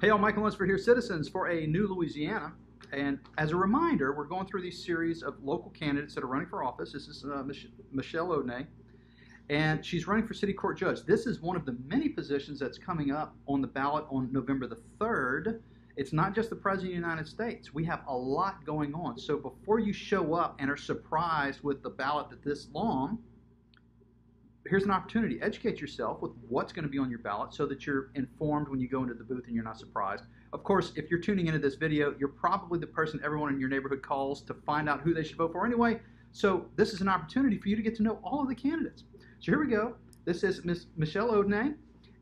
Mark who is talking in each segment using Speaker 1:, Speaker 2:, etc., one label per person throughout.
Speaker 1: Hey, all, Michael Lunsford here, citizens for a new Louisiana. And as a reminder, we're going through these series of local candidates that are running for office. This is uh, Mich- Michelle Odinet, and she's running for city court judge. This is one of the many positions that's coming up on the ballot on November the 3rd. It's not just the President of the United States. We have a lot going on. So before you show up and are surprised with the ballot that this long, here's an opportunity. Educate yourself with what's going to be on your ballot so that you're informed when you go into the booth and you're not surprised. Of course, if you're tuning into this video, you're probably the person everyone in your neighborhood calls to find out who they should vote for anyway. So this is an opportunity for you to get to know all of the candidates. So here we go. This is Miss Michelle Odinet,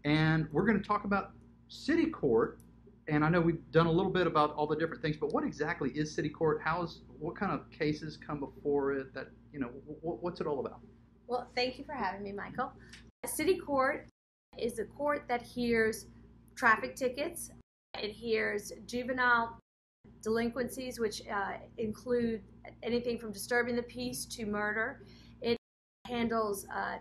Speaker 1: and we're going to talk about city court. And I know we've done a little bit about all the different things, but what exactly is city court? How is what kind of cases come before it? That you know, what's it all about?
Speaker 2: Well, thank you for having me, Michael. City court is a court that hears traffic tickets. It hears juvenile delinquencies, which uh, include anything from disturbing the peace to murder. It handles uh,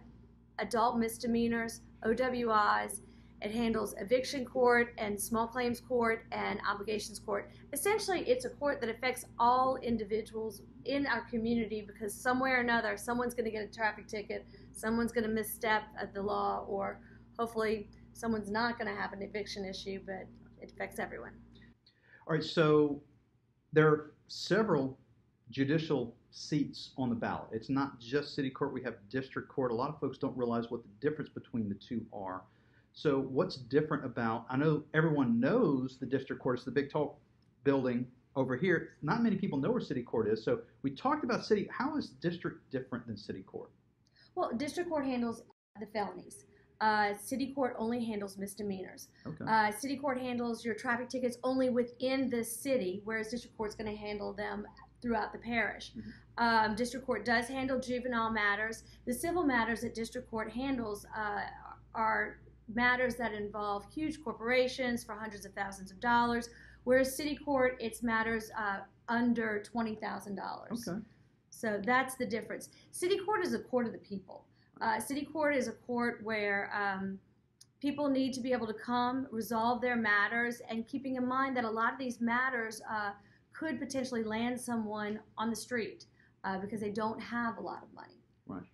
Speaker 2: adult misdemeanors, OWIs. It handles eviction court and small claims court and obligations court. Essentially, it's a court that affects all individuals in our community because somewhere or another, someone's going to get a traffic ticket, someone's going to misstep at the law, or hopefully someone's not going to have an eviction issue, but it affects everyone.
Speaker 1: All right, so there are several judicial seats on the ballot. It's not just city court, we have district court. A lot of folks don't realize what the difference between the two are. So, what's different about? I know everyone knows the district court is the big tall building over here. Not many people know where city court is. So, we talked about city. How is district different than city court?
Speaker 2: Well, district court handles the felonies. Uh, city court only handles misdemeanors.
Speaker 1: Okay.
Speaker 2: Uh, city court handles your traffic tickets only within the city, whereas district court's going to handle them throughout the parish. Mm-hmm. Um, district court does handle juvenile matters. The civil matters that district court handles uh, are matters that involve huge corporations for hundreds of thousands of dollars, whereas city court, it's matters uh, under $20,000.
Speaker 1: Okay.
Speaker 2: So that's the difference. City court is a court of the people. Uh, city court is a court where um, people need to be able to come, resolve their matters, and keeping in mind that a lot of these matters uh, could potentially land someone on the street uh, because they don't have a lot of money.
Speaker 1: Right.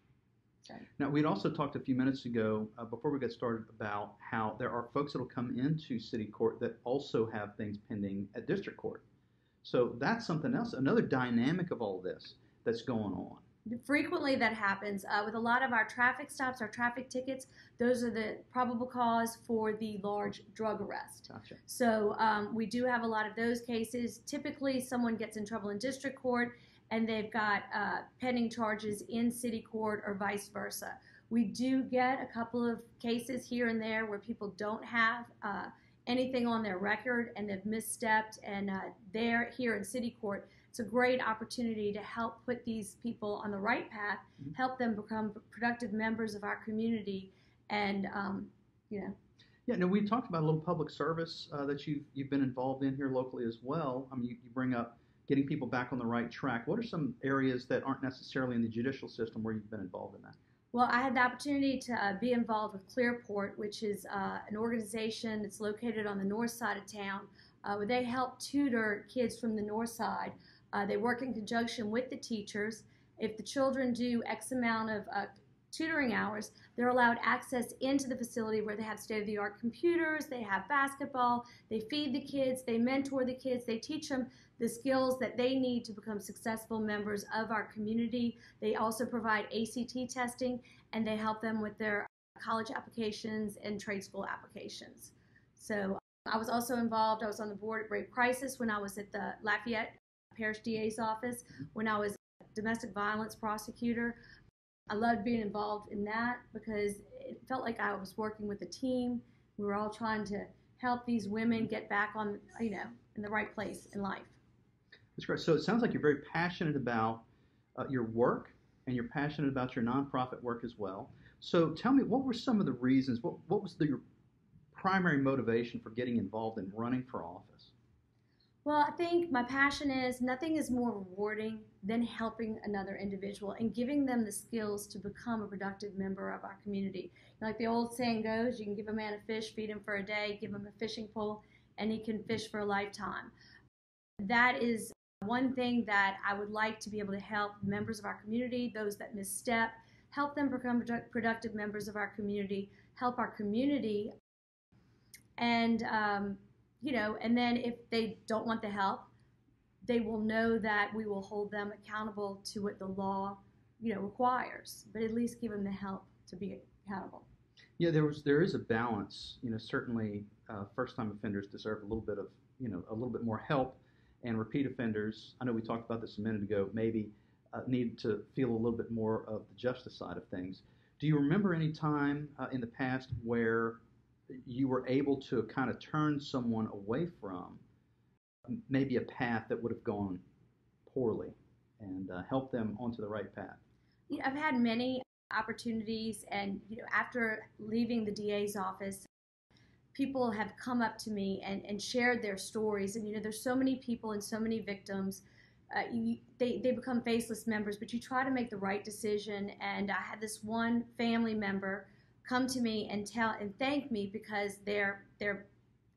Speaker 1: Now, we'd also talked a few minutes ago uh, before we got started about how there are folks that will come into city court that also have things pending at district court. So that's something else, another dynamic of all this that's going on.
Speaker 2: Frequently, that happens uh, with a lot of our traffic stops, our traffic tickets. Those are the probable cause for the large drug arrest.
Speaker 1: Gotcha.
Speaker 2: So um, we do have a lot of those cases. Typically, someone gets in trouble in district court and they've got uh, pending charges in city court or vice versa. We do get a couple of cases here and there where people don't have uh, anything on their record and they've misstepped and uh, they're here in city court. It's a great opportunity to help put these people on the right path, mm-hmm. help them become productive members of our community, and um, you know.
Speaker 1: Yeah, no, we talked about a little public service uh, that you've you've been involved in here locally as well. I mean, you, you bring up getting people back on the right track. What are some areas that aren't necessarily in the judicial system where you've been involved in that?
Speaker 2: Well, I had the opportunity to uh, be involved with Clearport, which is uh, an organization that's located on the north side of town, uh, where they help tutor kids from the north side. Uh, they work in conjunction with the teachers. If the children do X amount of uh, tutoring hours, they're allowed access into the facility where they have state of the art computers, they have basketball, they feed the kids, they mentor the kids, they teach them the skills that they need to become successful members of our community. They also provide ACT testing and they help them with their college applications and trade school applications. So I was also involved, I was on the board at Brave Crisis when I was at the Lafayette Parish DA's office, when I was domestic violence prosecutor. I loved being involved in that because it felt like I was working with a team. We were all trying to help these women get back on, you know, in the right place in life.
Speaker 1: That's great. So it sounds like you're very passionate about uh, your work and you're passionate about your nonprofit work as well. So tell me, what were some of the reasons? What, what was the, your primary motivation for getting involved in running for office?
Speaker 2: Well, I think my passion is nothing is more rewarding than helping another individual and giving them the skills to become a productive member of our community. Like the old saying goes, you can give a man a fish, feed him for a day, give him a fishing pole, and he can fish for a lifetime. That is one thing that I would like to be able to help members of our community, those that misstep, help them become productive members of our community, help our community, and um, you know, and then if they don't want the help, they will know that we will hold them accountable to what the law, you know, requires. But at least give them the help to be accountable.
Speaker 1: Yeah, there was there is a balance. You know, certainly uh, first-time offenders deserve a little bit of you know a little bit more help, and repeat offenders. I know we talked about this a minute ago. Maybe uh, need to feel a little bit more of the justice side of things. Do you remember any time uh, in the past where you were able to kind of turn someone away from maybe a path that would have gone poorly and uh, help them onto the right path?
Speaker 2: Yeah, I've had many opportunities, and you know, after leaving the DA's office, people have come up to me and, and shared their stories. And you know, there's so many people and so many victims. Uh, you, they, they become faceless members, but you try to make the right decision. And I had this one family member come to me and tell and thank me because their their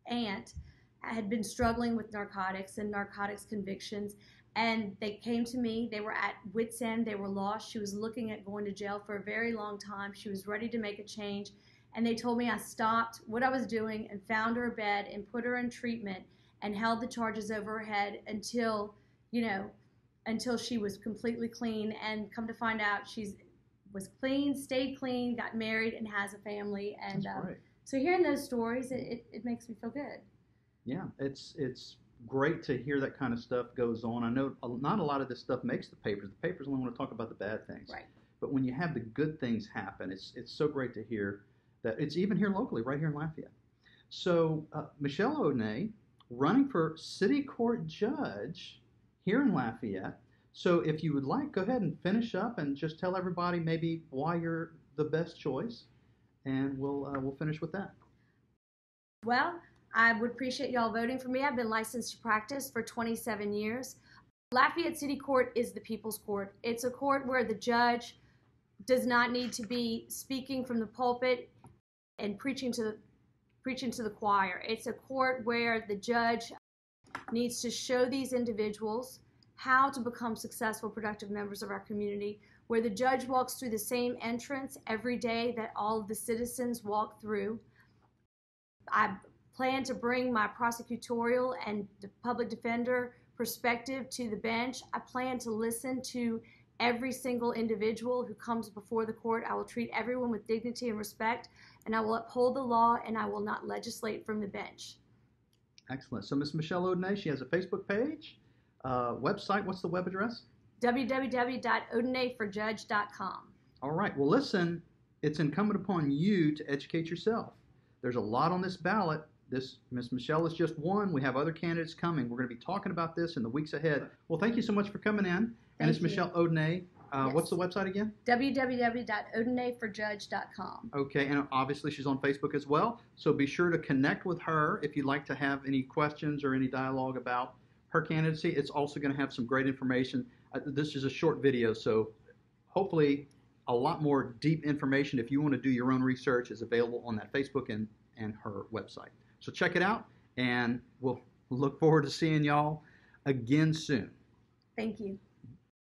Speaker 2: aunt had been struggling with narcotics and narcotics convictions and they came to me they were at wits end they were lost she was looking at going to jail for a very long time she was ready to make a change and they told me i stopped what i was doing and found her a bed and put her in treatment and held the charges over her head until you know until she was completely clean and come to find out she's was clean stayed clean got married and has a family and
Speaker 1: um,
Speaker 2: so hearing those stories it, it, it makes me feel good
Speaker 1: yeah it's it's great to hear that kind of stuff goes on. I know not a lot of this stuff makes the papers. The papers only want to talk about the bad things.
Speaker 2: Right.
Speaker 1: But when you have the good things happen, it's it's so great to hear that it's even here locally, right here in Lafayette. So uh, Michelle O'Nay, running for city court judge here in Lafayette. So if you would like, go ahead and finish up and just tell everybody maybe why you're the best choice, and we'll uh, we'll finish with that.
Speaker 2: Well, I would appreciate y'all voting for me. I've been licensed to practice for 27 years. Lafayette City Court is the people's court. It's a court where the judge does not need to be speaking from the pulpit and preaching to the preaching to the choir. It's a court where the judge needs to show these individuals how to become successful, productive members of our community, where the judge walks through the same entrance every day that all of the citizens walk through. I plan to bring my prosecutorial and public defender perspective to the bench. I plan to listen to every single individual who comes before the court. I will treat everyone with dignity and respect, and I will uphold the law and I will not legislate from the bench.
Speaker 1: Excellent. So, Ms. Michelle Odinet, she has a Facebook page, uh, website. What's the web address?
Speaker 2: www.odinetforjudge.com.
Speaker 1: All right. Well, listen, it's incumbent upon you to educate yourself. There's a lot on this ballot this Ms. Michelle is just one. We have other candidates coming. We're going to be talking about this in the weeks ahead. Well, thank you so much for coming in. and it's Michelle Odinet. Uh, yes. What's the website again?
Speaker 2: www.odinetforjudge.com.
Speaker 1: Okay, and obviously she's on Facebook as well. So be sure to connect with her if you'd like to have any questions or any dialogue about her candidacy. It's also going to have some great information. Uh, this is a short video, so hopefully a lot more deep information if you want to do your own research is available on that Facebook and, and her website. So check it out, and we'll look forward to seeing y'all again soon.
Speaker 2: Thank you.